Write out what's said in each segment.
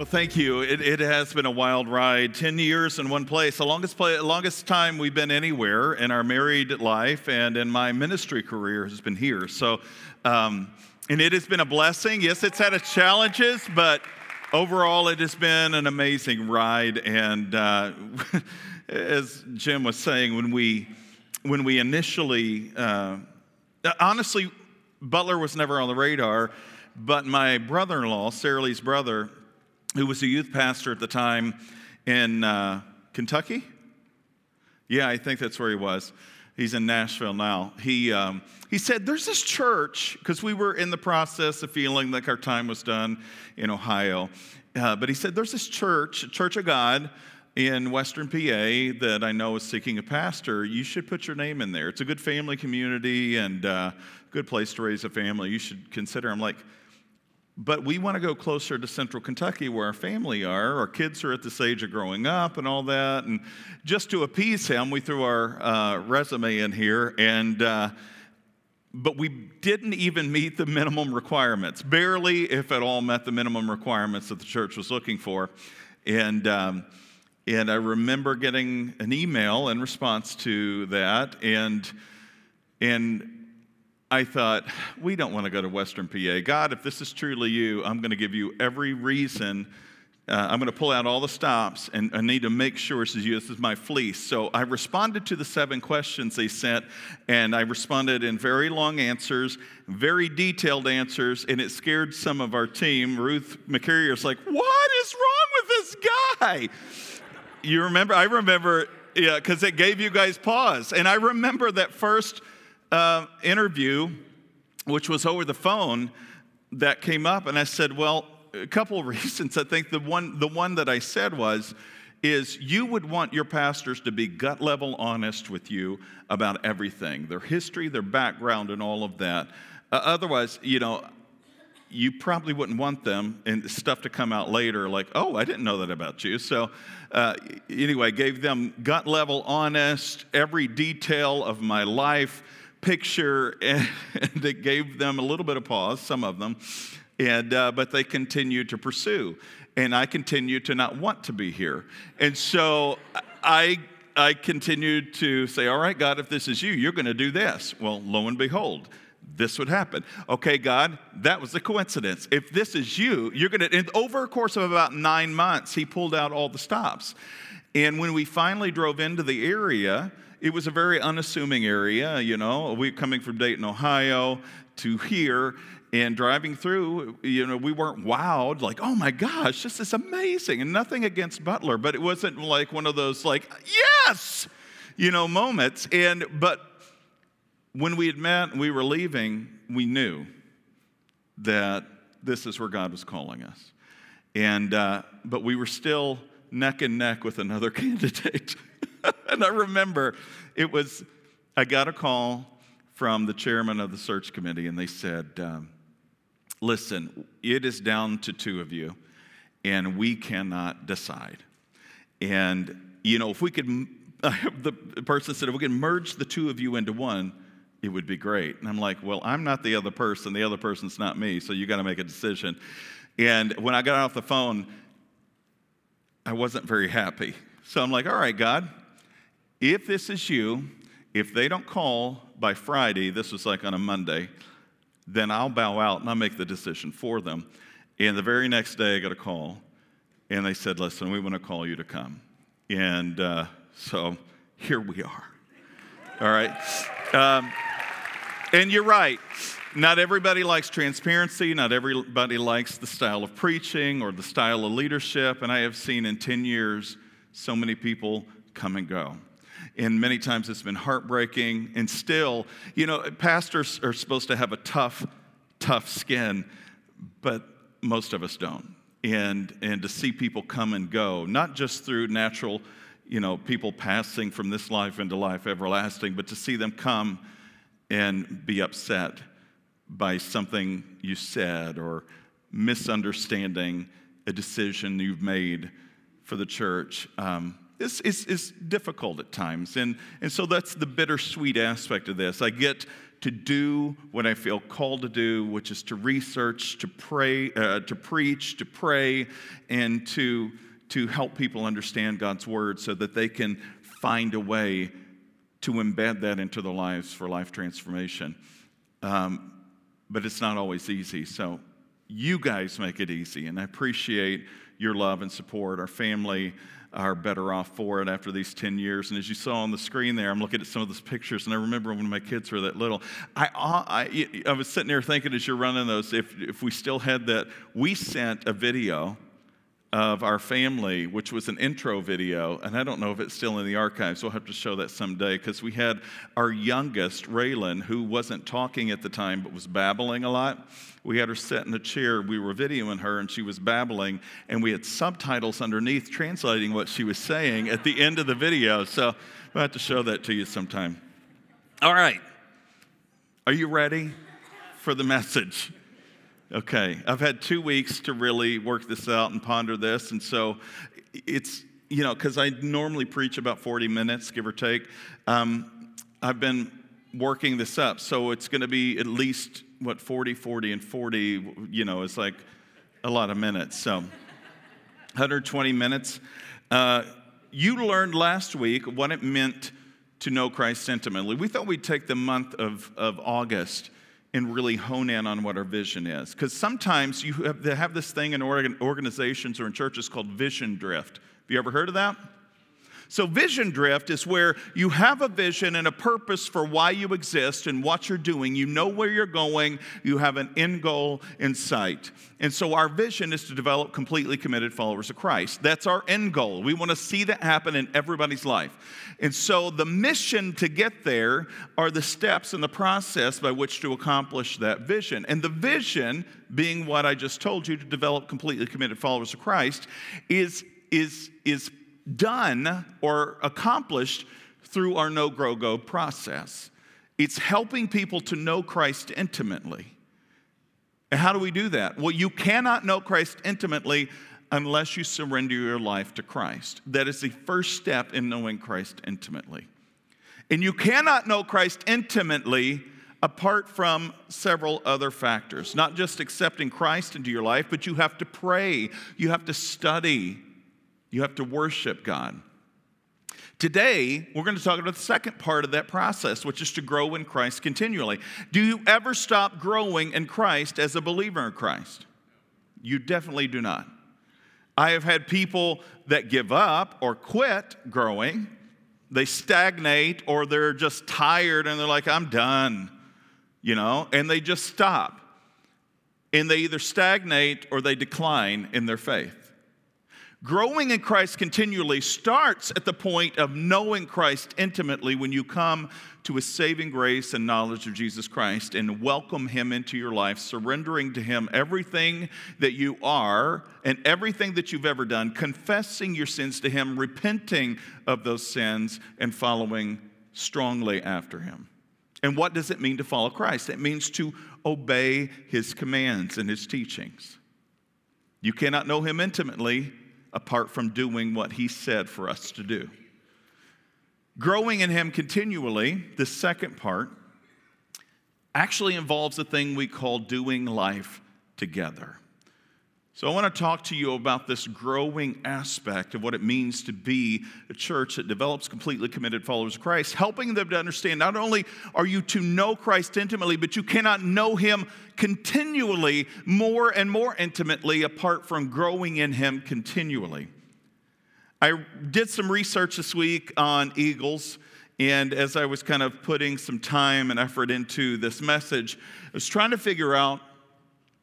Well, thank you. It, it, has been a wild ride. 10 years in one place, the longest, play, longest time we've been anywhere in our married life and in my ministry career has been here. So, um, and it has been a blessing. Yes, it's had its challenges, but overall, it has been an amazing ride. And uh, as Jim was saying, when we, when we initially, uh, honestly, Butler was never on the radar, but my brother in law, Sarah Lee's brother, who was a youth pastor at the time in uh, Kentucky. Yeah, I think that's where he was. He's in Nashville now. He, um, he said, There's this church, because we were in the process of feeling like our time was done in Ohio. Uh, but he said, There's this church, Church of God, in Western PA that I know is seeking a pastor. You should put your name in there. It's a good family community and uh, good place to raise a family. You should consider. I'm like, but we want to go closer to central Kentucky where our family are. Our kids are at this age of growing up and all that. And just to appease him, we threw our uh, resume in here. And, uh, but we didn't even meet the minimum requirements, barely, if at all, met the minimum requirements that the church was looking for. And, um, and I remember getting an email in response to that. And, and I thought, we don't want to go to Western PA. God, if this is truly you, I'm going to give you every reason. Uh, I'm going to pull out all the stops and I need to make sure this is you. This is my fleece. So I responded to the seven questions they sent, and I responded in very long answers, very detailed answers, and it scared some of our team. Ruth McCarrier was like, What is wrong with this guy? You remember? I remember, yeah, because it gave you guys pause. And I remember that first uh, interview, which was over the phone, that came up, and I said, Well, a couple of reasons. I think the one, the one that I said was, is you would want your pastors to be gut level honest with you about everything their history, their background, and all of that. Uh, otherwise, you know, you probably wouldn't want them and stuff to come out later like, oh, I didn't know that about you. So, uh, anyway, gave them gut level honest, every detail of my life picture, and, it gave them a little bit of pause, some of them, and, uh, but they continued to pursue. And I continued to not want to be here. And so I, I continued to say, All right, God, if this is you, you're going to do this. Well, lo and behold, this would happen. Okay, God, that was a coincidence. If this is you, you're going to, and over a course of about nine months, he pulled out all the stops. And when we finally drove into the area, it was a very unassuming area, you know. We coming from Dayton, Ohio to here and driving through, you know, we weren't wowed, like, oh my gosh, this is amazing. And nothing against Butler, but it wasn't like one of those, like, yes, you know, moments. And, but when we had met and we were leaving, we knew that this is where God was calling us. And, uh, but we were still neck and neck with another candidate. and I remember it was, I got a call from the chairman of the search committee, and they said, um, Listen, it is down to two of you, and we cannot decide. And, you know, if we could, the person said, if we could merge the two of you into one, it would be great. And I'm like, well, I'm not the other person. The other person's not me. So you got to make a decision. And when I got off the phone, I wasn't very happy. So I'm like, all right, God, if this is you, if they don't call by Friday, this was like on a Monday, then I'll bow out and I'll make the decision for them. And the very next day, I got a call, and they said, Listen, we want to call you to come. And uh, so here we are. All right. Um, and you're right. Not everybody likes transparency. Not everybody likes the style of preaching or the style of leadership. And I have seen in 10 years so many people come and go and many times it's been heartbreaking. And still, you know, pastors are supposed to have a tough, tough skin, but most of us don't. And, and to see people come and go, not just through natural you know, people passing from this life into life everlasting, but to see them come and be upset by something you said or misunderstanding a decision you've made for the church. Um, is, is, is difficult at times. And, and so that's the bittersweet aspect of this. I get to do what I feel called to do, which is to research, to pray, uh, to preach, to pray, and to, to help people understand God's word so that they can find a way to embed that into their lives for life transformation. Um, but it's not always easy. So you guys make it easy, and I appreciate your love and support. Our family are better off for it after these 10 years. And as you saw on the screen there, I'm looking at some of those pictures, and I remember when my kids were that little. I, I, I was sitting there thinking as you're running those, if, if we still had that, we sent a video of our family, which was an intro video, and I don't know if it's still in the archives. We'll have to show that someday because we had our youngest, Raylan, who wasn't talking at the time but was babbling a lot. We had her sit in a chair. We were videoing her, and she was babbling, and we had subtitles underneath translating what she was saying at the end of the video. So we'll have to show that to you sometime. All right. Are you ready for the message? Okay, I've had two weeks to really work this out and ponder this. And so it's, you know, because I normally preach about 40 minutes, give or take. Um, I've been working this up. So it's going to be at least, what, 40, 40, and 40, you know, it's like a lot of minutes. So 120 minutes. Uh, you learned last week what it meant to know Christ intimately. We thought we'd take the month of, of August and really hone in on what our vision is. Because sometimes you have, have this thing in organizations or in churches called vision drift. Have you ever heard of that? So, vision drift is where you have a vision and a purpose for why you exist and what you're doing. You know where you're going, you have an end goal in sight. And so, our vision is to develop completely committed followers of Christ. That's our end goal. We want to see that happen in everybody's life. And so, the mission to get there are the steps in the process by which to accomplish that vision. And the vision, being what I just told you, to develop completely committed followers of Christ, is, is, is done or accomplished through our Know Grow Go process. It's helping people to know Christ intimately. And how do we do that? Well, you cannot know Christ intimately unless you surrender your life to Christ. That is the first step in knowing Christ intimately. And you cannot know Christ intimately apart from several other factors. Not just accepting Christ into your life, but you have to pray, you have to study, you have to worship God. Today, we're going to talk about the second part of that process, which is to grow in Christ continually. Do you ever stop growing in Christ as a believer in Christ? You definitely do not. I have had people that give up or quit growing. They stagnate or they're just tired and they're like, I'm done, you know, and they just stop. And they either stagnate or they decline in their faith. Growing in Christ continually starts at the point of knowing Christ intimately when you come to a saving grace and knowledge of Jesus Christ and welcome Him into your life, surrendering to Him everything that you are and everything that you've ever done, confessing your sins to Him, repenting of those sins, and following strongly after Him. And what does it mean to follow Christ? It means to obey His commands and His teachings. You cannot know Him intimately apart from doing what He said for us to do. Growing in Him continually, the second part, actually involves a thing we call doing life together. So, I want to talk to you about this growing aspect of what it means to be a church that develops completely committed followers of Christ, helping them to understand not only are you to know Christ intimately, but you cannot know him continually, more and more intimately, apart from growing in him continually. I did some research this week on eagles. And as I was kind of putting some time and effort into this message, I was trying to figure out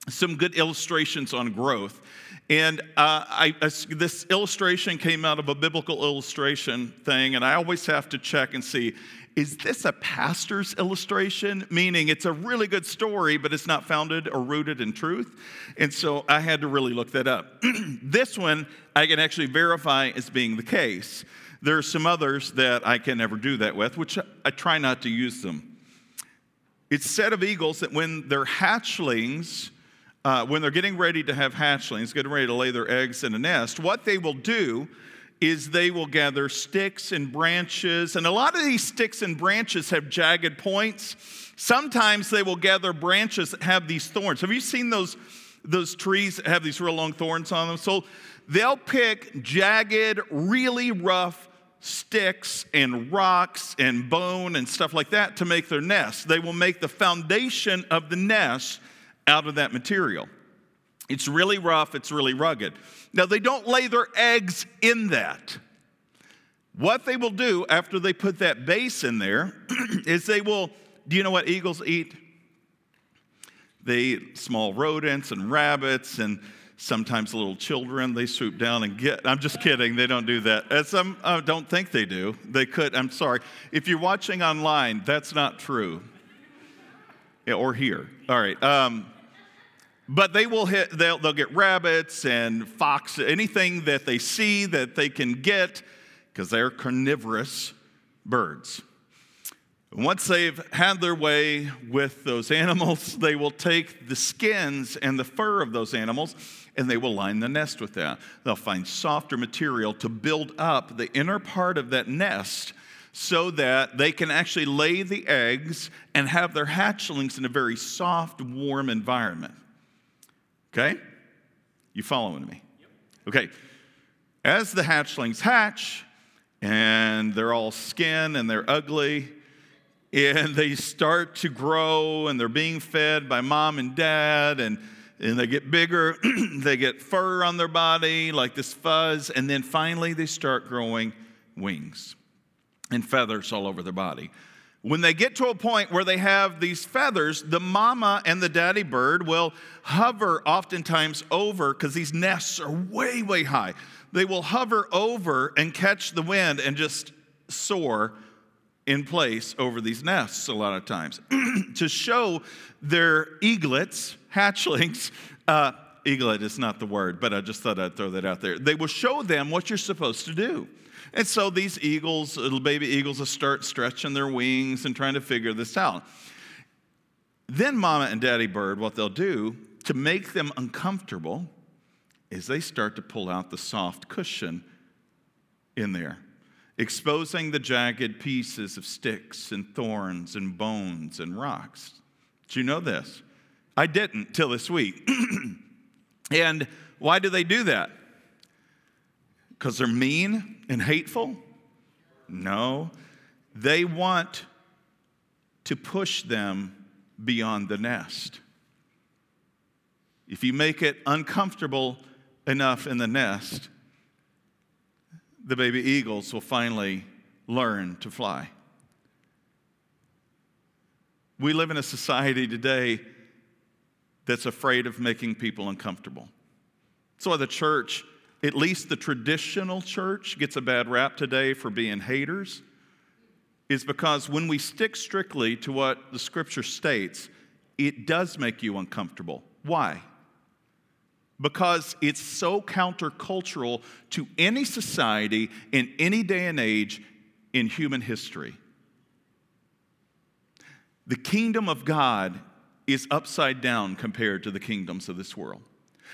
some good illustrations on growth. And uh, I, I, this illustration came out of a biblical illustration thing, and I always have to check and see is this a pastor's illustration? Meaning it's a really good story, but it's not founded or rooted in truth. And so I had to really look that up. this one I can actually verify as being the case. There are some others that I can never do that with, which I try not to use them. It's said of eagles that when they're hatchlings, uh, when they're getting ready to have hatchlings, getting ready to lay their eggs in a nest, what they will do is they will gather sticks and branches. And a lot of these sticks and branches have jagged points. Sometimes they will gather branches that have these thorns. Have you seen those, those trees that have these real long thorns on them? So they'll pick jagged, really rough sticks and rocks and bone and stuff like that to make their nest. They will make the foundation of the nest out of that material. It's really rough, it's really rugged. Now, they don't lay their eggs in that. What they will do after they put that base in there is they will, do you know what eagles eat? They eat small rodents and rabbits and sometimes little children they swoop down and get. I'm just kidding, they don't do that. As some uh, don't think they do. They could, I'm sorry. If you're watching online, that's not true. Yeah, or here. All right. Um, but they will hit, they'll, they'll get rabbits and fox, anything that they see that they can get, because they're carnivorous birds. Once they've had their way with those animals, they will take the skins and the fur of those animals and they will line the nest with that. They'll find softer material to build up the inner part of that nest so that they can actually lay the eggs and have their hatchlings in a very soft, warm environment. Okay? You following me? Okay. As the hatchlings hatch, and they're all skin and they're ugly, and they start to grow and they're being fed by mom and dad, and, and they get bigger, they get fur on their body, like this fuzz, and then finally they start growing wings and feathers all over their body. When they get to a point where they have these feathers, the mama and the daddy bird will hover oftentimes over, because these nests are way, way high. They will hover over and catch the wind and just soar in place over these nests a lot of times to show their eaglets, hatchlings. Uh, eaglet is not the word, but I just thought I'd throw that out there. They will show them what you're supposed to do. And so these eagles, little baby eagles, will start stretching their wings and trying to figure this out. Then, mama and daddy bird, what they'll do to make them uncomfortable is they start to pull out the soft cushion in there, exposing the jagged pieces of sticks and thorns and bones and rocks. Do you know this? I didn't till this week. and why do they do that? Because they're mean and hateful? No. They want to push them beyond the nest. If you make it uncomfortable enough in the nest, the baby eagles will finally learn to fly. We live in a society today that's afraid of making people uncomfortable. That's why the church at least the traditional church gets a bad rap today for being haters is because when we stick strictly to what the scripture states, it does make you uncomfortable. Why? Because it's so countercultural to any society in any day and age in human history. The kingdom of God is upside down compared to the kingdoms of this world.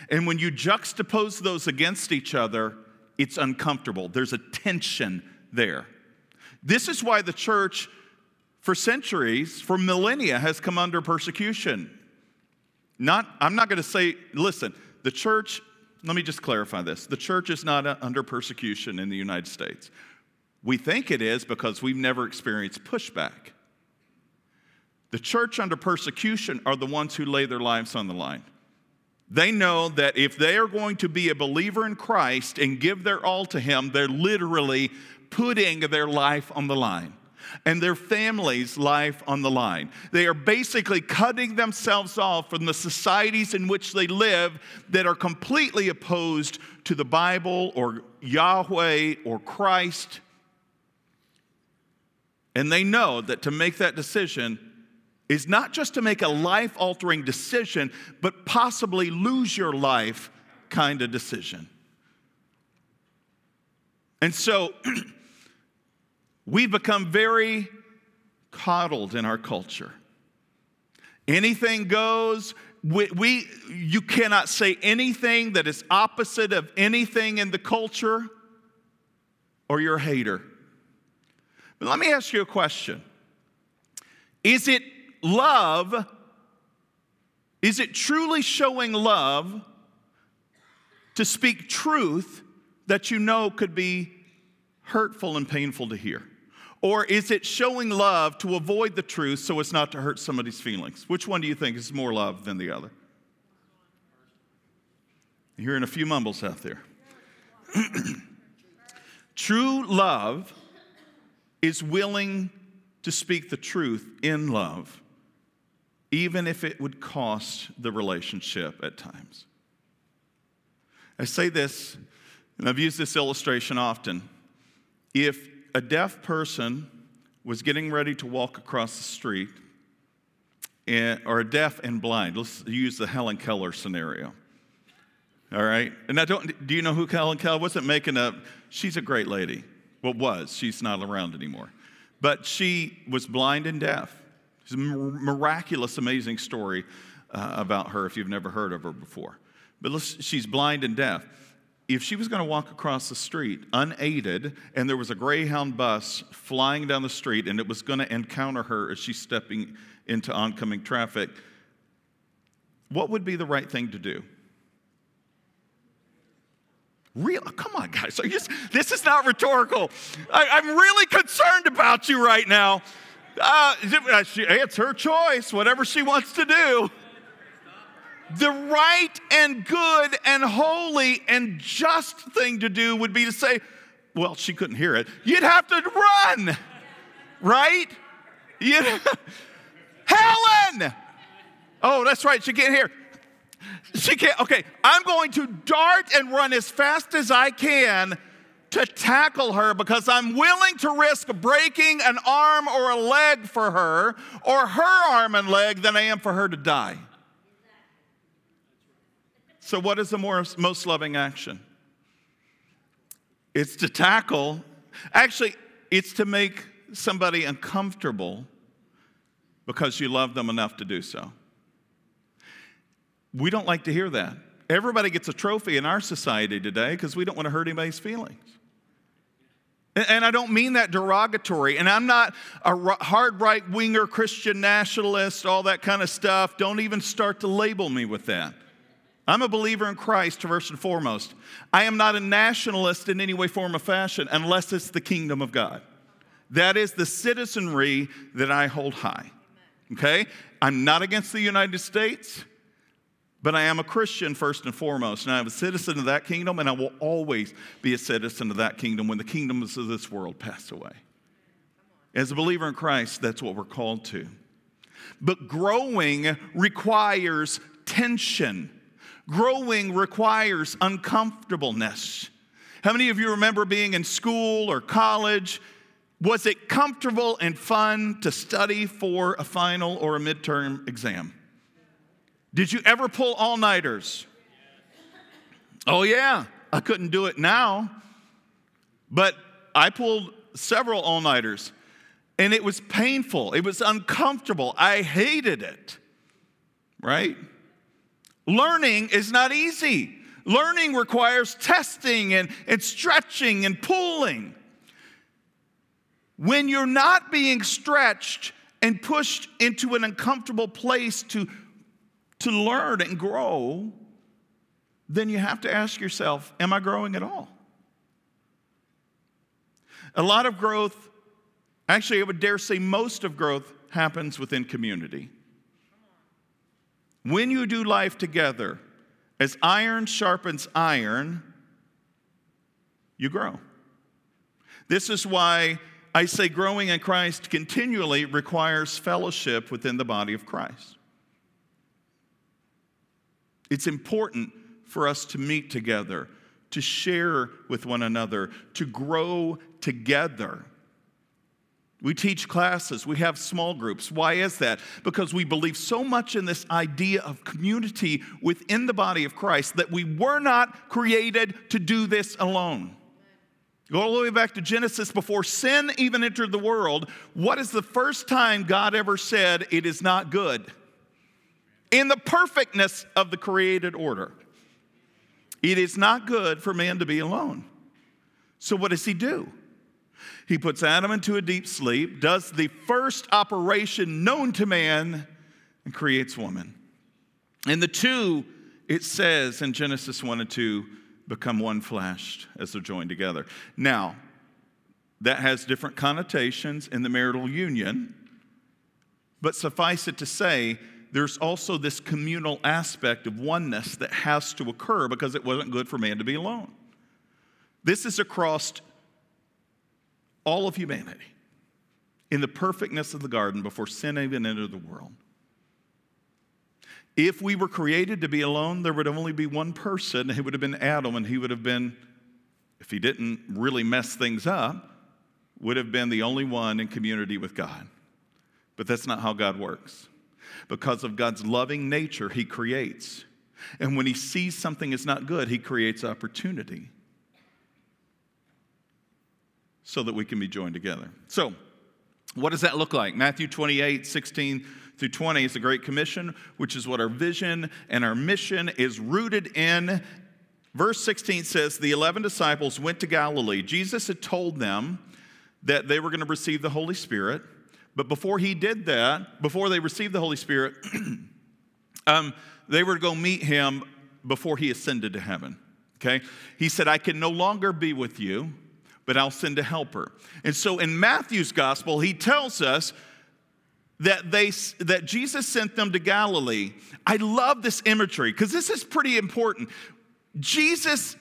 And when you juxtapose those against each other, it's uncomfortable. There's a tension there. This is why the church, for centuries, for millennia, has come under persecution. Not, I'm not going to say, listen, the church, let me just clarify this. The church is not under persecution in the United States. We think it is because we've never experienced pushback. The church under persecution are the ones who lay their lives on the line. They know that if they are going to be a believer in Christ and give their all to Him, they're literally putting their life on the line and their family's life on the line. They are basically cutting themselves off from the societies in which they live that are completely opposed to the Bible or Yahweh or Christ. And they know that to make that decision, is not just to make a life altering decision, but possibly lose your life kind of decision. And so We've become very coddled in our culture. Anything goes. We, we, you cannot say anything that is opposite of anything in the culture, or you're a hater. But let me ask you a question Is it love? Is it truly showing love to speak truth that you know could be hurtful and painful to hear? Or is it showing love to avoid the truth so as not to hurt somebody's feelings? Which one do you think is more love than the other? You're hearing a few mumbles out there. True love is willing to speak the truth in love, even if it would cost the relationship at times. I say this, and I've used this illustration often. If a deaf person was getting ready to walk across the street, and, or a deaf and blind. Let's use the Helen Keller scenario. All right. And I don't. Do you know who Helen Keller wasn't making up? She's a great lady. Well, was she's not around anymore, but she was blind and deaf. It's a miraculous, amazing story uh, about her if you've never heard of her before. But she's blind and deaf if she was going to walk across the street unaided and there was a Greyhound bus flying down the street and it was going to encounter her as she's stepping into oncoming traffic, what would be the right thing to do? Real? Come on, guys. Just, this is not rhetorical. I, am really concerned about you right now. Uh, it's her choice, whatever she wants to do the right and good and holy and just thing to do would be to say, well, she couldn't hear it. You'd have to run, right? You'd, Helen! Oh, that's right, she can't hear. She can't, okay, I'm going to dart and run as fast as I can to tackle her because I'm willing to risk breaking an arm or a leg for her, or her arm and leg, than I am for her to die. So, what is the more, most loving action? It's to tackle, actually, it's to make somebody uncomfortable because you love them enough to do so. We don't like to hear that. Everybody gets a trophy in our society today because we don't want to hurt anybody's feelings. And I don't mean that derogatory. And I'm not a hard right winger Christian nationalist, all that kind of stuff. Don't even start to label me with that. I'm a believer in Christ, first and foremost. I am not a nationalist in any way, form, or fashion unless it's the kingdom of God. That is the citizenry that I hold high. Okay? I'm not against the United States, but I am a Christian first and foremost. And I'm a citizen of that kingdom, and I will always be a citizen of that kingdom when the kingdoms of this world pass away. As a believer in Christ, that's what we're called to. But growing requires tension. Growing requires uncomfortableness. How many of you remember being in school or college? Was it comfortable and fun to study for a final or a midterm exam? Did you ever pull all nighters? Oh, yeah. I couldn't do it now, but I pulled several all nighters and it was painful. It was uncomfortable. I hated it, right? Learning is not easy. Learning requires testing and, and stretching and pulling. When you're not being stretched and pushed into an uncomfortable place to, to learn and grow, then you have to ask yourself, Am I growing at all? A lot of growth, actually, I would dare say most of growth happens within community. When you do life together, as iron sharpens iron, you grow. This is why I say growing in Christ continually requires fellowship within the body of Christ. It's important for us to meet together, to share with one another, to grow together. We teach classes, we have small groups. Why is that? Because we believe so much in this idea of community within the body of Christ that we were not created to do this alone. Go all the way back to Genesis before sin even entered the world. What is the first time God ever said it is not good? In the perfectness of the created order. It is not good for man to be alone. So, what does he do? He puts Adam into a deep sleep, does the first operation known to man, and creates woman. And the two, it says in Genesis 1 and 2, become one flesh as they're joined together. Now, that has different connotations in the marital union, but suffice it to say, there's also this communal aspect of oneness that has to occur because it wasn't good for man to be alone. This is across all of humanity in the perfectness of the garden before sin even entered the world. If we were created to be alone, there would only be one person. It would have been Adam, and he would have been, if he didn't really mess things up, would have been the only one in community with God. But that's not how God works. Because of God's loving nature, He creates. And when He sees something is not good, He creates opportunity so that we can be joined together. So, what does that look like? Matthew 28 16 through 20 is the Great Commission, which is what our vision and our mission is rooted in. Verse 16 says, The 11 disciples went to Galilee. Jesus had told them that they were going to receive the Holy Spirit. But before he did that, before they received the Holy Spirit, um, they were to go meet him before he ascended to heaven. Okay? He said, I can no longer be with you, but I'll send a helper. And so in Matthew's gospel, he tells us that, they, that Jesus sent them to Galilee. I love this imagery because this is pretty important. Jesus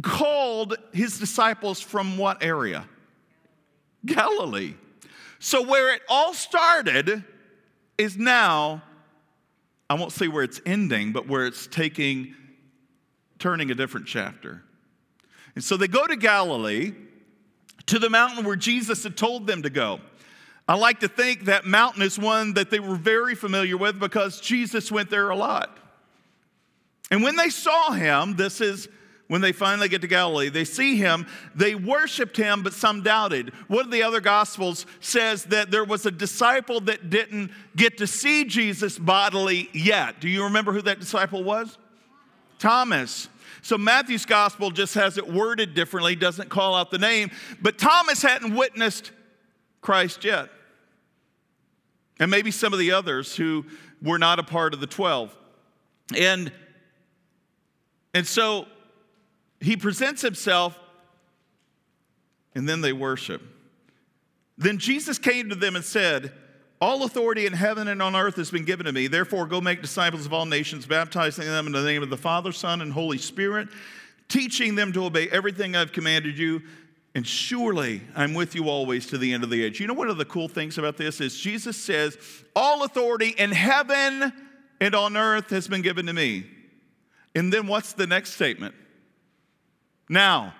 called his disciples from what area? Galilee. So, where it all started is now, I won't say where it's ending, but where it's taking, turning a different chapter. And so they go to Galilee, to the mountain where Jesus had told them to go. I like to think that mountain is one that they were very familiar with because Jesus went there a lot. And when they saw him, this is when they finally get to Galilee, they see him, they worshiped him, but some doubted. One of the other gospels says that there was a disciple that didn't get to see Jesus bodily yet. Do you remember who that disciple was? Thomas. So Matthew's gospel just has it worded differently, doesn't call out the name, but Thomas hadn't witnessed Christ yet. And maybe some of the others who were not a part of the 12. And and so he presents himself, and then they worship. Then Jesus came to them and said, All authority in heaven and on earth has been given to me. Therefore, go make disciples of all nations, baptizing them in the name of the Father, Son, and Holy Spirit, teaching them to obey everything I've commanded you. And surely I'm with you always to the end of the age. You know, one of the cool things about this is Jesus says, All authority in heaven and on earth has been given to me. And then what's the next statement? Now,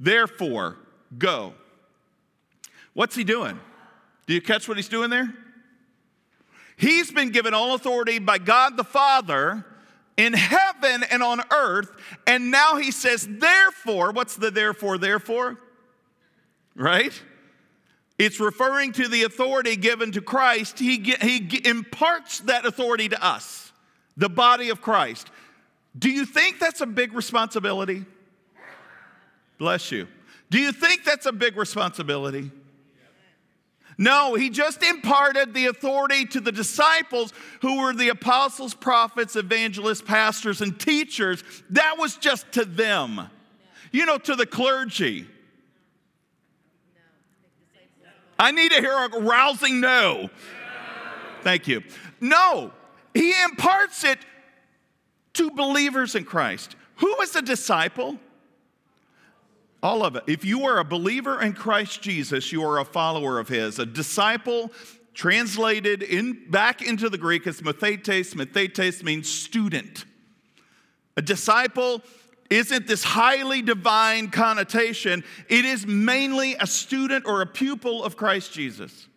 therefore, go. What's he doing? Do you catch what he's doing there? He's been given all authority by God the Father in heaven and on earth. And now he says, therefore, what's the therefore, therefore? Right? It's referring to the authority given to Christ. He, he imparts that authority to us, the body of Christ. Do you think that's a big responsibility? Bless you. Do you think that's a big responsibility? No, he just imparted the authority to the disciples who were the apostles, prophets, evangelists, pastors, and teachers. That was just to them. You know, to the clergy. I need to hear a rousing no. Thank you. No, he imparts it to believers in Christ. Who is a disciple? All of it. If you are a believer in Christ Jesus, you are a follower of his. A disciple, translated in, back into the Greek, is mathetes. Mathetes means student. A disciple isn't this highly divine connotation, it is mainly a student or a pupil of Christ Jesus.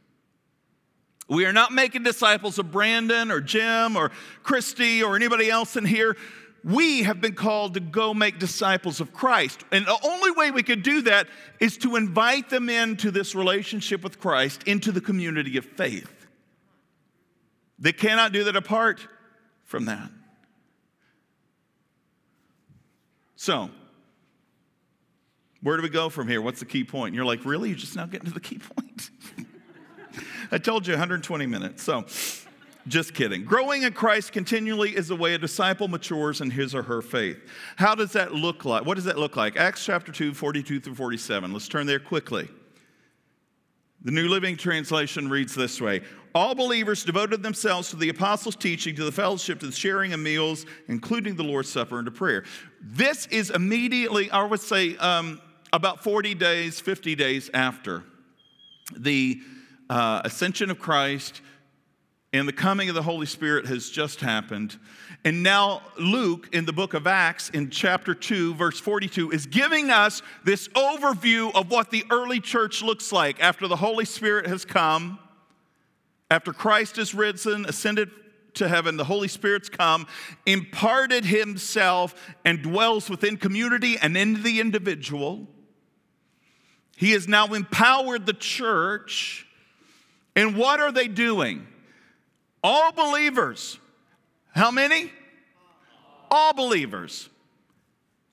We are not making disciples of Brandon or Jim or Christy or anybody else in here. we have been called to go make disciples of Christ. And the only way we could do that is to invite them into this relationship with Christ, into the community of faith. They cannot do that apart from that. So, where do we go from here? What's the key point? And you're like, really? You're just now getting to the key point? I told you 120 minutes. So, just kidding. Growing in Christ continually is the way a disciple matures in his or her faith. How does that look like? What does that look like? Acts chapter 2, 42 through 47. Let's turn there quickly. The New Living Translation reads this way All believers devoted themselves to the apostles' teaching, to the fellowship, to the sharing of meals, including the Lord's Supper, and to prayer. This is immediately, I would say, um, about 40 days, 50 days after the uh, ascension of Christ and the coming of the Holy Spirit has just happened. And now, Luke, in the book of Acts, in chapter 2, verse 42, is giving us this overview of what the early church looks like after the Holy Spirit has come, after Christ is risen, ascended to heaven, the Holy Spirit's come, imparted himself, and dwells within community and in the individual. He has now empowered the church. And what are they doing? All believers. How many? All believers.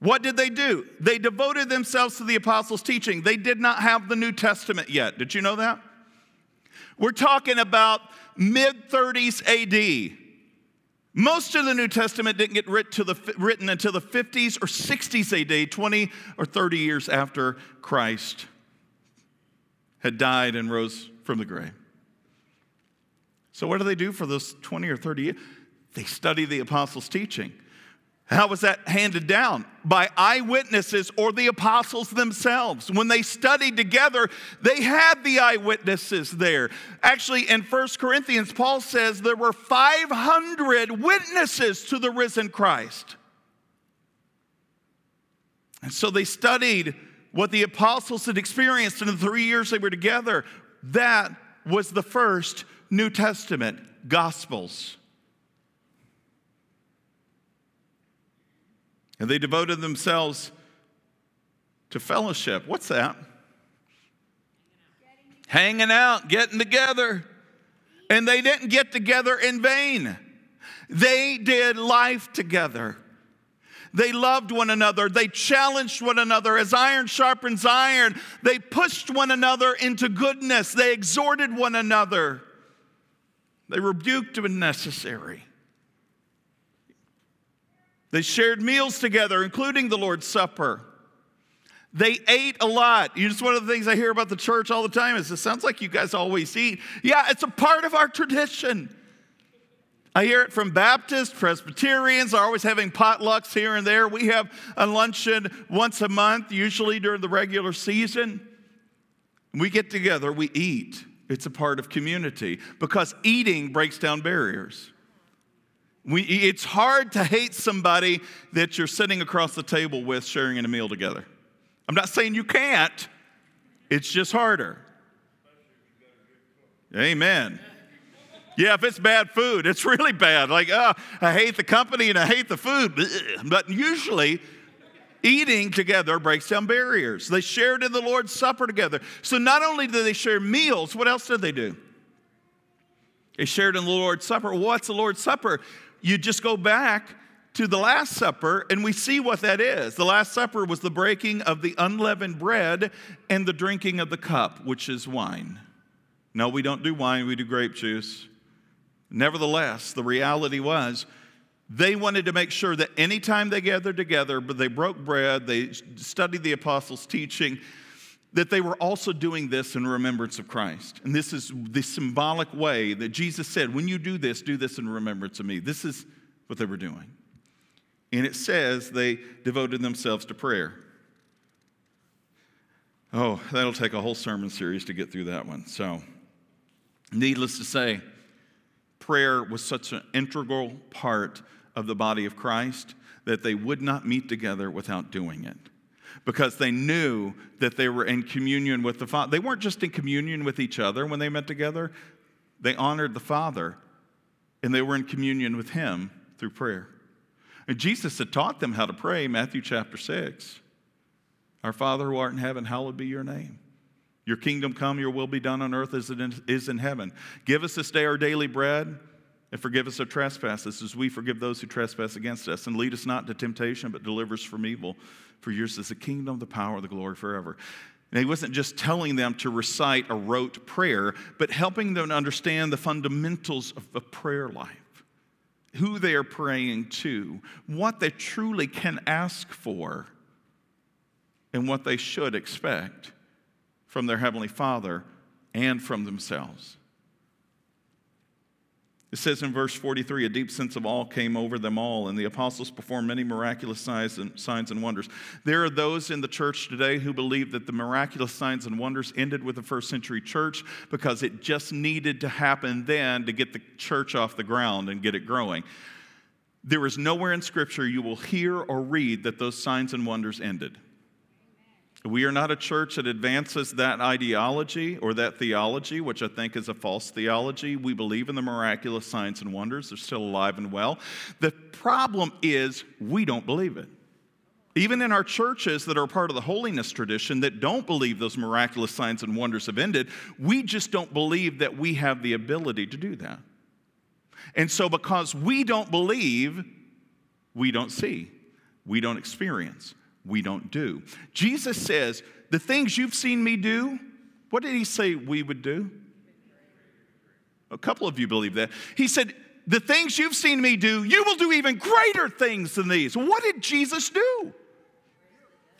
What did they do? They devoted themselves to the apostles' teaching. They did not have the New Testament yet. Did you know that? We're talking about mid 30s AD. Most of the New Testament didn't get written until the 50s or 60s AD, 20 or 30 years after Christ had died and rose from the grave. So, what do they do for those 20 or 30 years? They study the apostles' teaching. How was that handed down? By eyewitnesses or the apostles themselves. When they studied together, they had the eyewitnesses there. Actually, in 1 Corinthians, Paul says there were 500 witnesses to the risen Christ. And so they studied what the apostles had experienced in the three years they were together. That was the first New Testament Gospels. And they devoted themselves to fellowship. What's that? Hanging out, getting together. And they didn't get together in vain. They did life together. They loved one another. They challenged one another as iron sharpens iron. They pushed one another into goodness. They exhorted one another. They rebuked when necessary. They shared meals together, including the Lord's Supper. They ate a lot. You just one of the things I hear about the church all the time is it sounds like you guys always eat. Yeah, it's a part of our tradition. I hear it from Baptists, Presbyterians, are always having potlucks here and there. We have a luncheon once a month, usually during the regular season. We get together, we eat. It's a part of community because eating breaks down barriers. We, it's hard to hate somebody that you're sitting across the table with sharing a meal together. I'm not saying you can't, it's just harder. Amen. Yeah, if it's bad food, it's really bad. Like, oh, I hate the company and I hate the food. But usually, Eating together breaks down barriers. They shared in the Lord's Supper together. So not only did they share meals, what else did they do? They shared in the Lord's Supper. What's the Lord's Supper? You just go back to the Last Supper and we see what that is. The Last Supper was the breaking of the unleavened bread and the drinking of the cup, which is wine. No, we don't do wine, we do grape juice. Nevertheless, the reality was they wanted to make sure that anytime they gathered together, but they broke bread, they studied the apostles' teaching, that they were also doing this in remembrance of Christ. And this is the symbolic way that Jesus said, when you do this, do this in remembrance of me. This is what they were doing. And it says they devoted themselves to prayer. Oh, that'll take a whole sermon series to get through that one. So, needless to say, prayer was such an integral part of the body of Christ that they would not meet together without doing it because they knew that they were in communion with the Father. They weren't just in communion with each other when they met together, they honored the Father and they were in communion with Him through prayer. And Jesus had taught them how to pray, Matthew chapter 6. Our Father who art in heaven, hallowed be your name. Your kingdom come, your will be done on earth as it is in heaven. Give us this day our daily bread, and forgive us our trespasses as we forgive those who trespass against us. And lead us not into temptation, but deliver us from evil. For yours is the kingdom, the power, the glory forever. And he wasn't just telling them to recite a rote prayer, but helping them to understand the fundamentals of a prayer life who they are praying to, what they truly can ask for, and what they should expect from their Heavenly Father and from themselves. It says in verse 43 a deep sense of awe came over them all, and the apostles performed many miraculous signs and, signs and wonders. There are those in the church today who believe that the miraculous signs and wonders ended with the first century church because it just needed to happen then to get the church off the ground and get it growing. There is nowhere in Scripture you will hear or read that those signs and wonders ended. We are not a church that advances that ideology or that theology, which I think is a false theology. We believe in the miraculous signs and wonders, they're still alive and well. The problem is we don't believe it. Even in our churches that are part of the holiness tradition that don't believe those miraculous signs and wonders have ended, we just don't believe that we have the ability to do that. And so, because we don't believe, we don't see, we don't experience we don't do. Jesus says, The things you've seen me do, what did he say we would do? A couple of you believe that. He said, The things you've seen me do, you will do even greater things than these. What did Jesus do?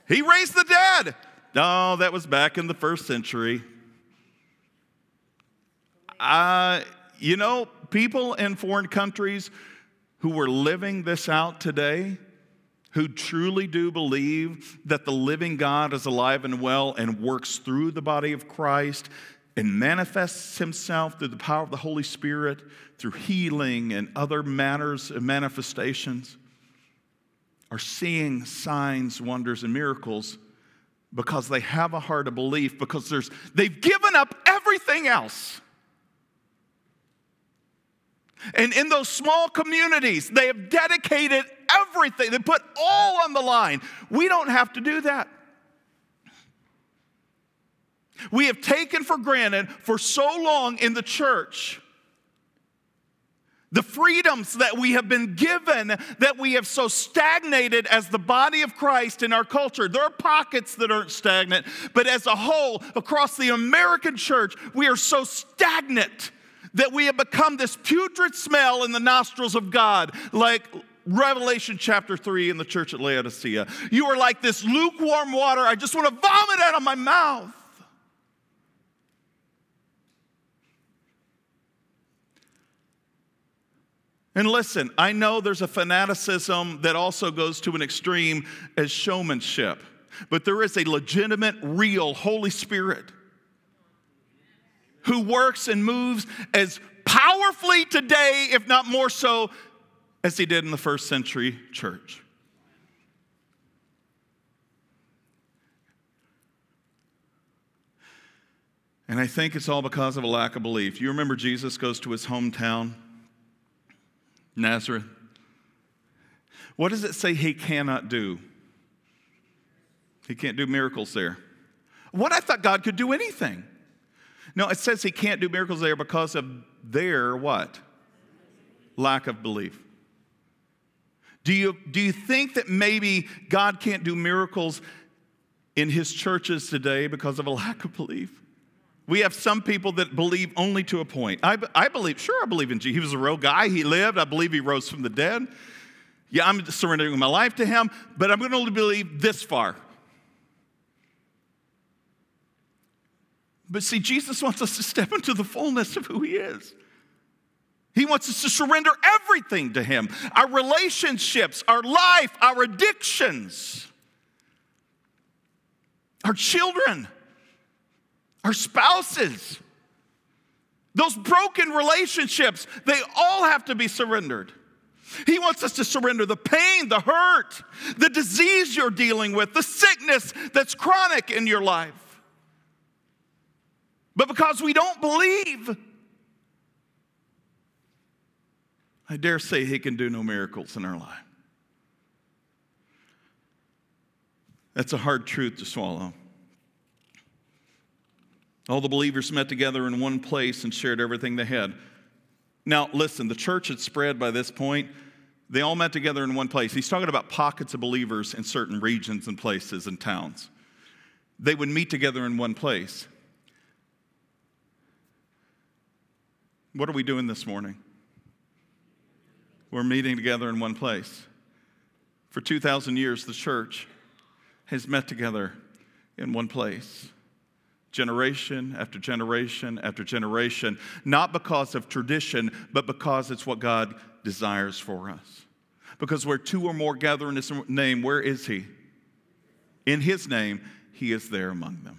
He raised the dead. No, that was back in the first century. Uh, you know, people in foreign countries who were living this out today, who truly do believe that the living God is alive and well and works through the body of Christ and manifests himself through the power of the Holy Spirit, through healing and other matters and manifestations, are seeing signs, wonders, and miracles because they have a heart of belief, because there's, they've given up everything else. And in those small communities, they have dedicated everything, they put all on the line. We don't have to do that. We have taken for granted for so long in the church the freedoms that we have been given that we have so stagnated as the body of Christ in our culture. There are pockets that aren't stagnant, but as a whole, across the American church, we are so stagnant that we have become this putrid smell in the nostrils of God, like Revelation chapter 3 in the church at Laodicea. You are like this lukewarm water. I just want to vomit out of my mouth. And listen, I know there's a fanaticism that also goes to an extreme as showmanship, but there is a legitimate, real Holy Spirit who works and moves as powerfully today, if not more so, as he did in the first century church. And I think it's all because of a lack of belief. You remember Jesus goes to his hometown, Nazareth. What does it say he cannot do? He can't do miracles there. What I thought God could do anything. No, it says he can't do miracles there because of their what? Lack of belief. Do you, do you think that maybe God can't do miracles in his churches today because of a lack of belief? We have some people that believe only to a point. I, I believe, sure, I believe in Jesus. He was a real guy. He lived. I believe he rose from the dead. Yeah, I'm surrendering my life to him, but I'm going to only believe this far. But see, Jesus wants us to step into the fullness of who he is. He wants us to surrender everything to Him our relationships, our life, our addictions, our children, our spouses. Those broken relationships, they all have to be surrendered. He wants us to surrender the pain, the hurt, the disease you're dealing with, the sickness that's chronic in your life. But because we don't believe, I dare say he can do no miracles in our life. That's a hard truth to swallow. All the believers met together in one place and shared everything they had. Now, listen, the church had spread by this point. They all met together in one place. He's talking about pockets of believers in certain regions and places and towns. They would meet together in one place. What are we doing this morning? We're meeting together in one place. For 2,000 years, the church has met together in one place generation after generation after generation, not because of tradition, but because it's what God desires for us. Because where two or more gather in His name, where is He? In His name, He is there among them.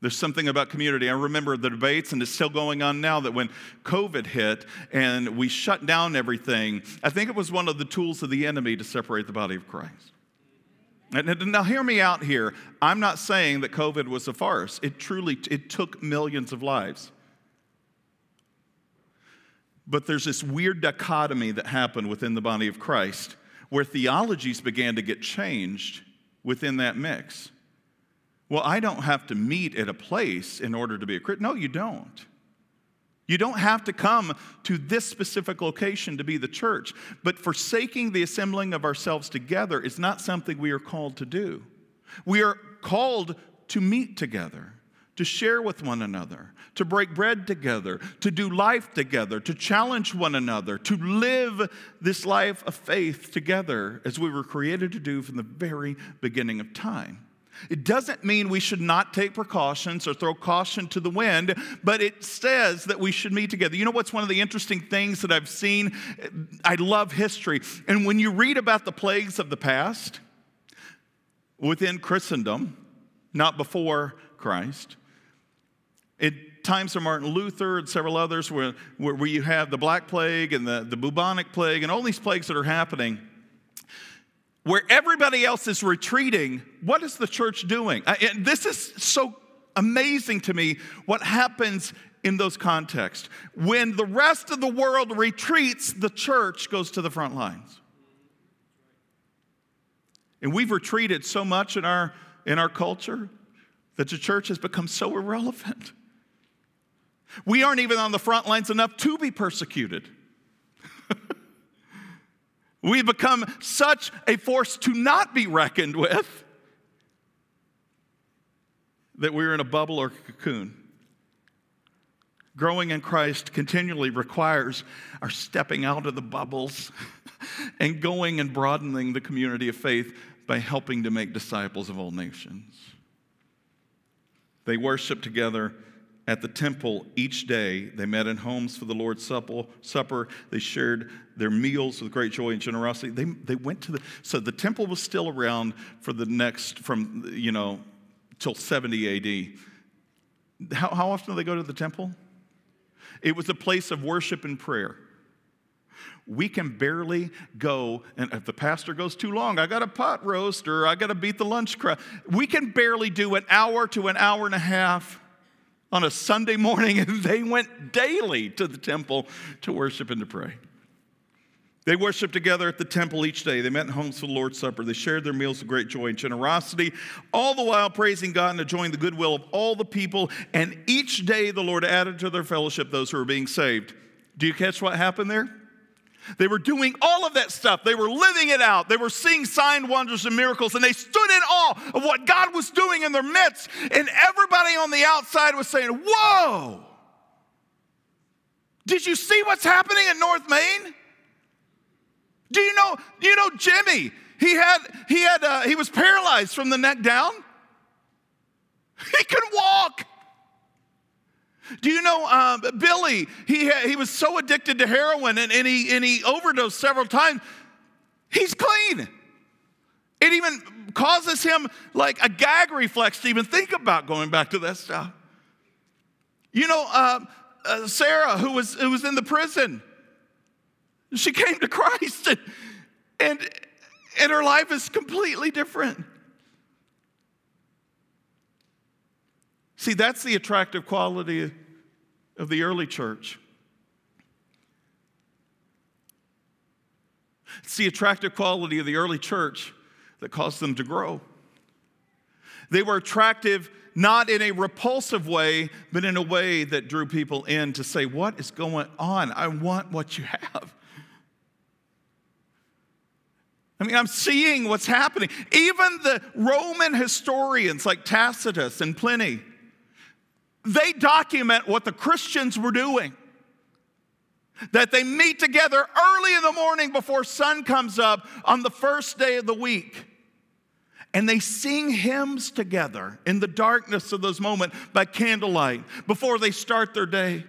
There's something about community. I remember the debates, and it's still going on now, that when COVID hit and we shut down everything, I think it was one of the tools of the enemy to separate the body of Christ. And now hear me out here. I'm not saying that COVID was a farce. It truly it took millions of lives. But there's this weird dichotomy that happened within the body of Christ where theologies began to get changed within that mix. Well, I don't have to meet at a place in order to be a Christian. No, you don't. You don't have to come to this specific location to be the church, but forsaking the assembling of ourselves together is not something we are called to do. We are called to meet together, to share with one another, to break bread together, to do life together, to challenge one another, to live this life of faith together as we were created to do from the very beginning of time. It doesn't mean we should not take precautions or throw caution to the wind, but it says that we should meet together. You know what's one of the interesting things that I've seen? I love history. And when you read about the plagues of the past within Christendom, not before Christ, at times of Martin Luther and several others, where, where you have the Black Plague and the, the bubonic plague and all these plagues that are happening where everybody else is retreating, what is the church doing? And this is so amazing to me what happens in those contexts. When the rest of the world retreats, the church goes to the front lines. And we've retreated so much in our, in our culture that the church has become so irrelevant. We aren't even on the front lines enough to be persecuted. We've become such a force to not be reckoned with that we're in a bubble or cocoon. Growing in Christ continually requires our stepping out of the bubbles and going and broadening the community of faith by helping to make disciples of all nations. They worship together at the temple each day. They met in homes for the Lord's Supper. They shared their meals with great joy and generosity. They, they went to the, so the temple was still around for the next, from, you know, till 70 AD. How, how often do they go to the temple? It was a place of worship and prayer. We can barely go, and if the pastor goes too long, I got a pot roast or I got to beat the lunch crowd. We can barely do an hour to an hour and a half on a Sunday morning, and they went daily to the temple to worship and to pray. They worshiped together at the temple each day. They met in homes for the Lord's Supper. They shared their meals with great joy and generosity, all the while praising God and enjoying the goodwill of all the people. And each day the Lord added to their fellowship those who were being saved. Do you catch what happened there? They were doing all of that stuff. They were living it out. They were seeing sign wonders and miracles, and they stood in awe of what God was doing in their midst. And everybody on the outside was saying, Whoa! Did you see what's happening in North Main? Do you know, you know Jimmy? He had, he had, uh, he was paralyzed from the neck down. He could walk. Do you know uh, Billy? He, he was so addicted to heroin and, and, he, and he overdosed several times. He's clean. It even causes him like a gag reflex to even think about going back to that stuff. You know, uh, uh, Sarah, who was, who was in the prison, she came to Christ and, and, and her life is completely different. See, that's the attractive quality of the early church. It's the attractive quality of the early church that caused them to grow. They were attractive not in a repulsive way, but in a way that drew people in to say, What is going on? I want what you have. I mean, I'm seeing what's happening. Even the Roman historians like Tacitus and Pliny, they document what the Christians were doing. That they meet together early in the morning before sun comes up on the first day of the week. And they sing hymns together in the darkness of those moments by candlelight before they start their day.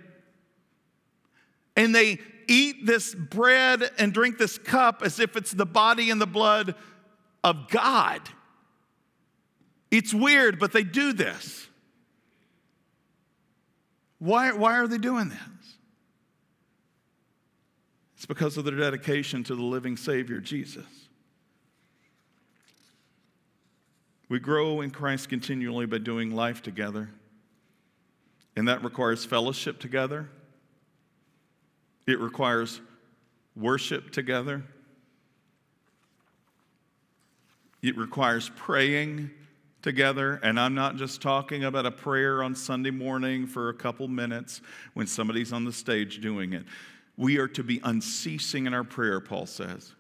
And they eat this bread and drink this cup as if it's the body and the blood of God. It's weird, but they do this. Why, why are they doing this? It's because of their dedication to the living Savior, Jesus. We grow in Christ continually by doing life together, and that requires fellowship together. It requires worship together. It requires praying together. And I'm not just talking about a prayer on Sunday morning for a couple minutes when somebody's on the stage doing it. We are to be unceasing in our prayer, Paul says.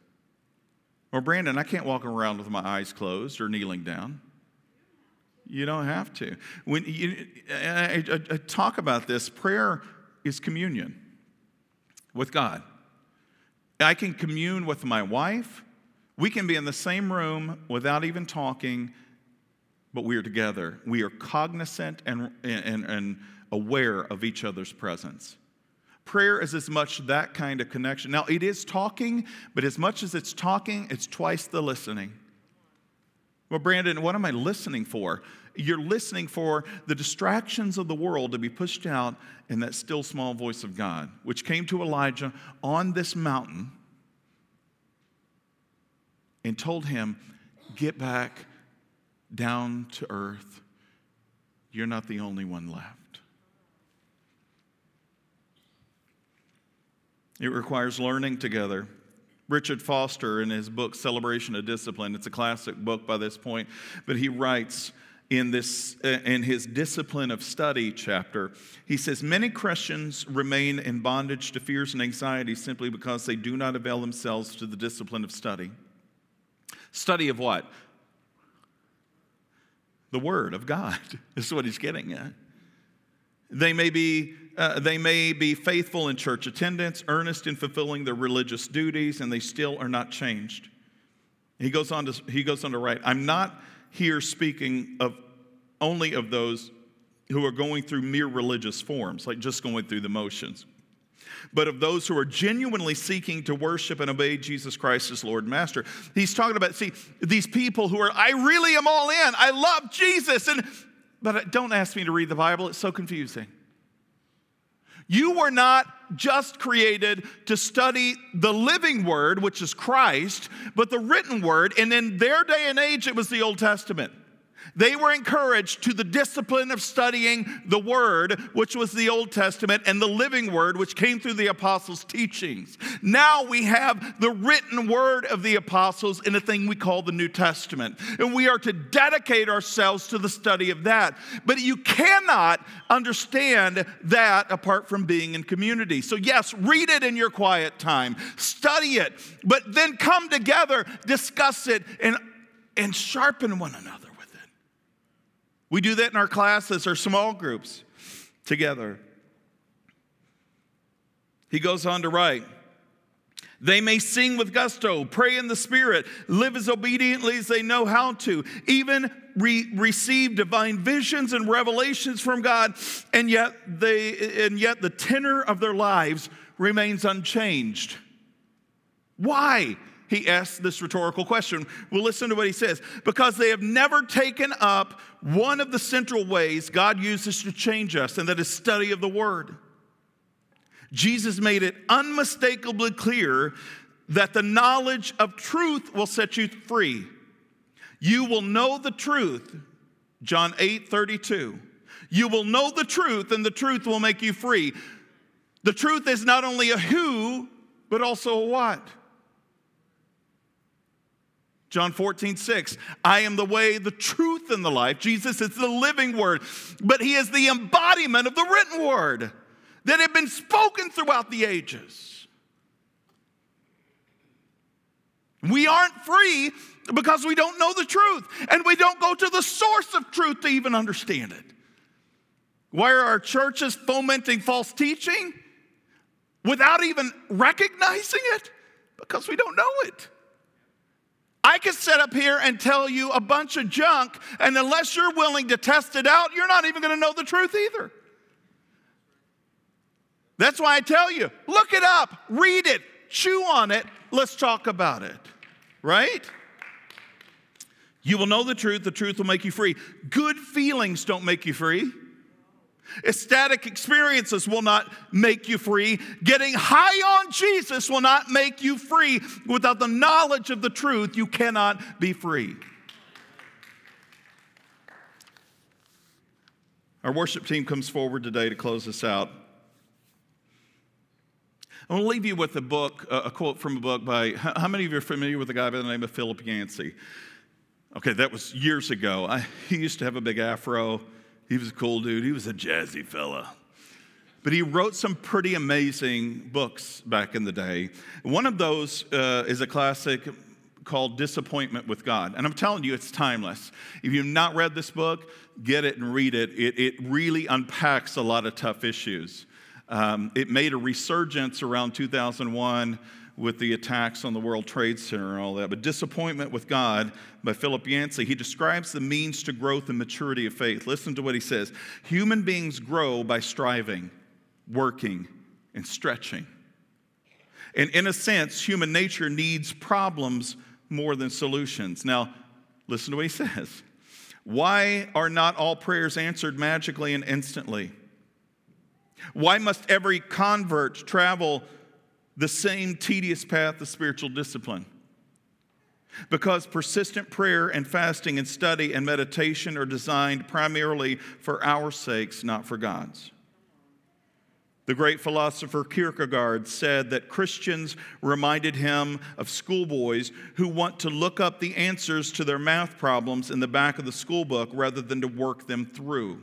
Or, Brandon, I can't walk around with my eyes closed or kneeling down. You don't have to. When you, I, I, I talk about this, prayer is communion with God. I can commune with my wife. We can be in the same room without even talking, but we are together. We are cognizant and, and, and aware of each other's presence. Prayer is as much that kind of connection. Now, it is talking, but as much as it's talking, it's twice the listening. Well, Brandon, what am I listening for? You're listening for the distractions of the world to be pushed out in that still small voice of God, which came to Elijah on this mountain and told him, Get back down to earth. You're not the only one left. It requires learning together. Richard Foster, in his book Celebration of Discipline, it's a classic book by this point, but he writes in this uh, in his discipline of study chapter he says many christians remain in bondage to fears and anxieties simply because they do not avail themselves to the discipline of study study of what the word of god is what he's getting at they may be uh, they may be faithful in church attendance, earnest in fulfilling their religious duties, and they still are not changed. He goes on to, he goes on to write, I'm not here speaking of only of those who are going through mere religious forms, like just going through the motions, but of those who are genuinely seeking to worship and obey Jesus Christ as Lord and Master. He's talking about, see, these people who are, I really am all in. I love Jesus. And but don't ask me to read the Bible, it's so confusing. You were not just created to study the living word, which is Christ, but the written word. And in their day and age, it was the Old Testament. They were encouraged to the discipline of studying the Word, which was the Old Testament, and the living Word, which came through the apostles' teachings. Now we have the written Word of the apostles in a thing we call the New Testament. And we are to dedicate ourselves to the study of that. But you cannot understand that apart from being in community. So, yes, read it in your quiet time, study it, but then come together, discuss it, and, and sharpen one another. We do that in our classes or small groups together. He goes on to write, they may sing with gusto, pray in the Spirit, live as obediently as they know how to, even re- receive divine visions and revelations from God, and yet they and yet the tenor of their lives remains unchanged. Why? He asks this rhetorical question. Well, listen to what he says. Because they have never taken up one of the central ways God uses to change us, and that is study of the Word. Jesus made it unmistakably clear that the knowledge of truth will set you free. You will know the truth, John 8 32. You will know the truth, and the truth will make you free. The truth is not only a who, but also a what. John 14, 6. I am the way, the truth, and the life. Jesus is the living word, but he is the embodiment of the written word that had been spoken throughout the ages. We aren't free because we don't know the truth and we don't go to the source of truth to even understand it. Why are our churches fomenting false teaching without even recognizing it? Because we don't know it. I could sit up here and tell you a bunch of junk, and unless you're willing to test it out, you're not even going to know the truth either. That's why I tell you look it up, read it, chew on it, let's talk about it, right? You will know the truth, the truth will make you free. Good feelings don't make you free. Ecstatic experiences will not make you free. Getting high on Jesus will not make you free. Without the knowledge of the truth, you cannot be free. Our worship team comes forward today to close us out. I want to leave you with a book, uh, a quote from a book by, how many of you are familiar with a guy by the name of Philip Yancey? Okay, that was years ago. I, he used to have a big afro. He was a cool dude. He was a jazzy fella. But he wrote some pretty amazing books back in the day. One of those uh, is a classic called Disappointment with God. And I'm telling you, it's timeless. If you've not read this book, get it and read it. It, it really unpacks a lot of tough issues. Um, it made a resurgence around 2001 with the attacks on the World Trade Center and all that. But Disappointment with God by Philip Yancey, he describes the means to growth and maturity of faith. Listen to what he says Human beings grow by striving, working, and stretching. And in a sense, human nature needs problems more than solutions. Now, listen to what he says. Why are not all prayers answered magically and instantly? Why must every convert travel the same tedious path of spiritual discipline. Because persistent prayer and fasting and study and meditation are designed primarily for our sakes, not for God's. The great philosopher Kierkegaard said that Christians reminded him of schoolboys who want to look up the answers to their math problems in the back of the school book rather than to work them through.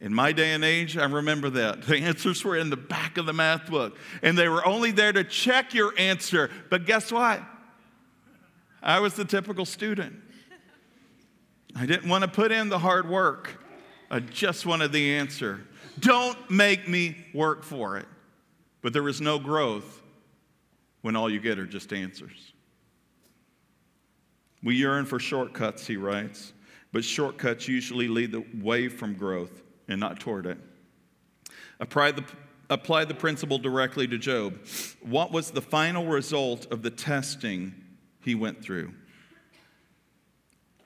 In my day and age, I remember that. The answers were in the back of the math book, and they were only there to check your answer. But guess what? I was the typical student. I didn't want to put in the hard work, I just wanted the answer. Don't make me work for it. But there is no growth when all you get are just answers. We yearn for shortcuts, he writes, but shortcuts usually lead the way from growth and not toward it. Apply the, apply the principle directly to Job. What was the final result of the testing he went through?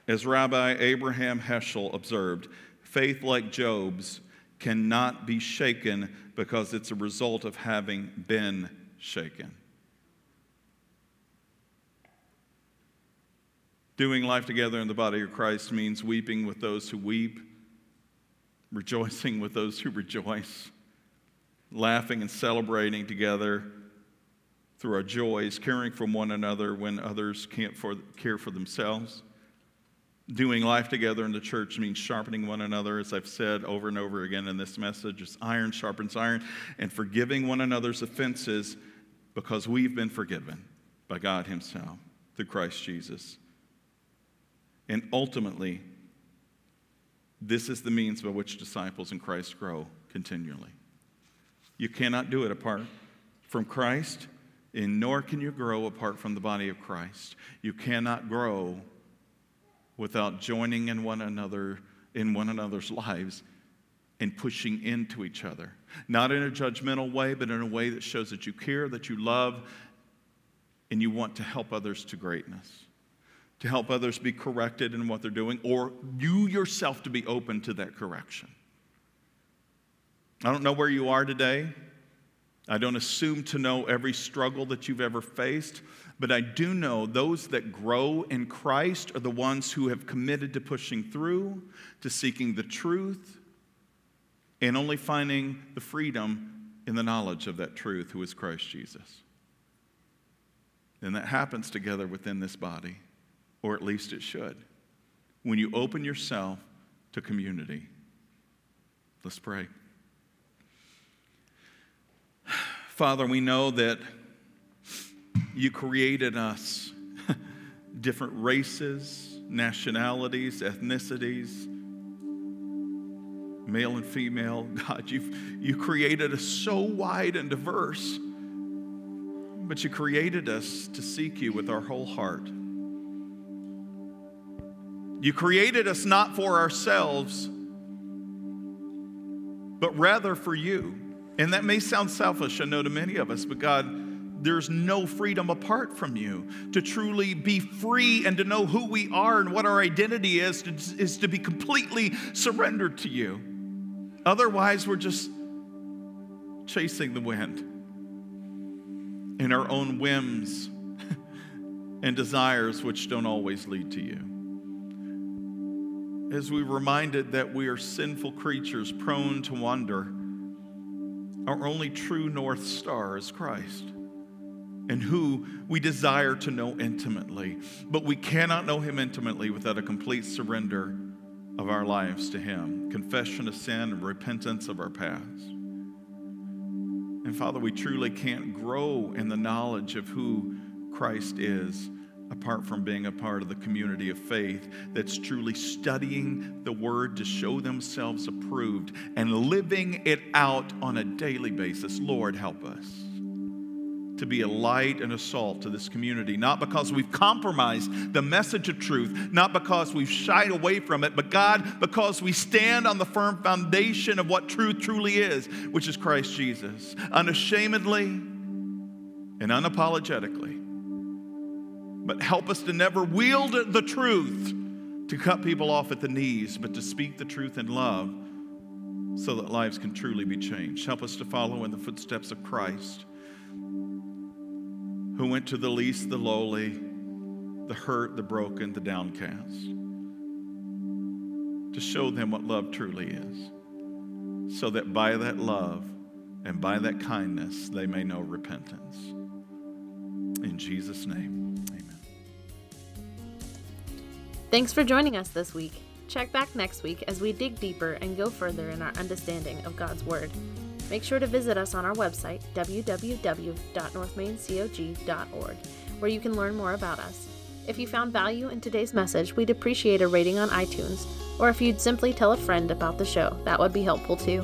As Rabbi Abraham Heschel observed, faith like Job's cannot be shaken because it's a result of having been shaken. Doing life together in the body of Christ means weeping with those who weep rejoicing with those who rejoice, laughing and celebrating together through our joys, caring for one another when others can't for, care for themselves. Doing life together in the church means sharpening one another, as I've said over and over again in this message. It's iron sharpens iron, and forgiving one another's offenses because we've been forgiven by God Himself through Christ Jesus. And ultimately, this is the means by which disciples in Christ grow continually. You cannot do it apart from Christ, and nor can you grow apart from the body of Christ. You cannot grow without joining in one another in one another's lives and pushing into each other. Not in a judgmental way, but in a way that shows that you care, that you love, and you want to help others to greatness to help others be corrected in what they're doing, or you yourself to be open to that correction. I don't know where you are today. I don't assume to know every struggle that you've ever faced, but I do know those that grow in Christ are the ones who have committed to pushing through, to seeking the truth, and only finding the freedom in the knowledge of that truth, who is Christ Jesus. And that happens together within this body, or at least it should. When you open yourself to community, let's pray. Father, we know that you created us different races, nationalities, ethnicities, male and female. God, you've, you created us so wide and diverse, but you created us to seek you with our whole heart. You created us not for ourselves, but rather for you. And that may sound selfish, I know, to many of us, but God, there's no freedom apart from you. To truly be free and to know who we are and what our identity is, is to be completely surrendered to you. Otherwise, we're just chasing the wind in our own whims and desires, which don't always lead to you. As we are reminded that we are sinful creatures prone to wander, our only true North Star is Christ and who we desire to know intimately. But we cannot know Him intimately without a complete surrender of our lives to Him, confession of sin and repentance of our past. And Father, we truly can't grow in the knowledge of who Christ is apart from being a part of the community of faith that's truly studying the Word to show themselves approved and living it out on a daily basis. Lord, help us to be a light and a salt to this community, not because we've compromised the message of truth, not because we've shied away from it, but God, because we stand on the firm foundation of what truth truly is, which is Christ Jesus, unashamedly and unapologetically. But help us to never wield the truth to cut people off at the knees, but to speak the truth in love so that lives can truly be changed. Help us to follow in the footsteps of Christ who went to the least, the lowly, the hurt, the broken, the downcast, to show them what love truly is, so that by that love and by that kindness they may know repentance. In Jesus' name, Thanks for joining us this week. Check back next week as we dig deeper and go further in our understanding of God's Word. Make sure to visit us on our website, www.northmaincog.org, where you can learn more about us. If you found value in today's message, we'd appreciate a rating on iTunes, or if you'd simply tell a friend about the show, that would be helpful too.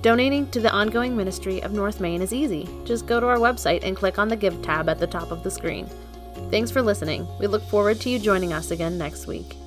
Donating to the ongoing ministry of North Main is easy. Just go to our website and click on the Give tab at the top of the screen. Thanks for listening. We look forward to you joining us again next week.